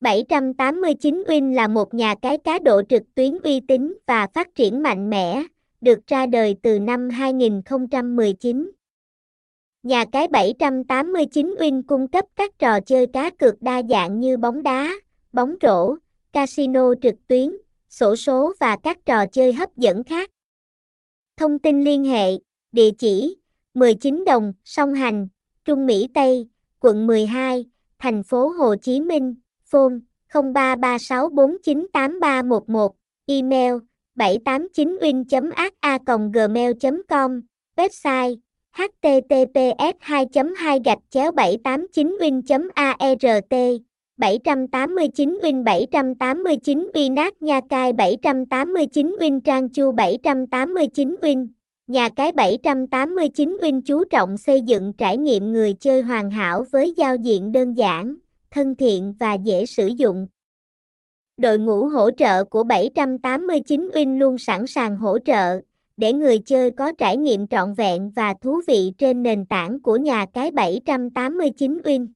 789 Win là một nhà cái cá độ trực tuyến uy tín và phát triển mạnh mẽ, được ra đời từ năm 2019. Nhà cái 789 Win cung cấp các trò chơi cá cược đa dạng như bóng đá, bóng rổ, casino trực tuyến, sổ số và các trò chơi hấp dẫn khác. Thông tin liên hệ, địa chỉ 19 Đồng, Song Hành, Trung Mỹ Tây, quận 12, thành phố Hồ Chí Minh, phone 0336498311, email 789win.a.gmail.com, website https 2 2 gạch chéo 789 win art e 789 Win 789 Vinat Nha Cai 789 Win Trang Chu 789 Win Nhà cái 789 Win chú trọng xây dựng trải nghiệm người chơi hoàn hảo với giao diện đơn giản, thân thiện và dễ sử dụng. Đội ngũ hỗ trợ của 789 Win luôn sẵn sàng hỗ trợ để người chơi có trải nghiệm trọn vẹn và thú vị trên nền tảng của nhà cái 789 Win.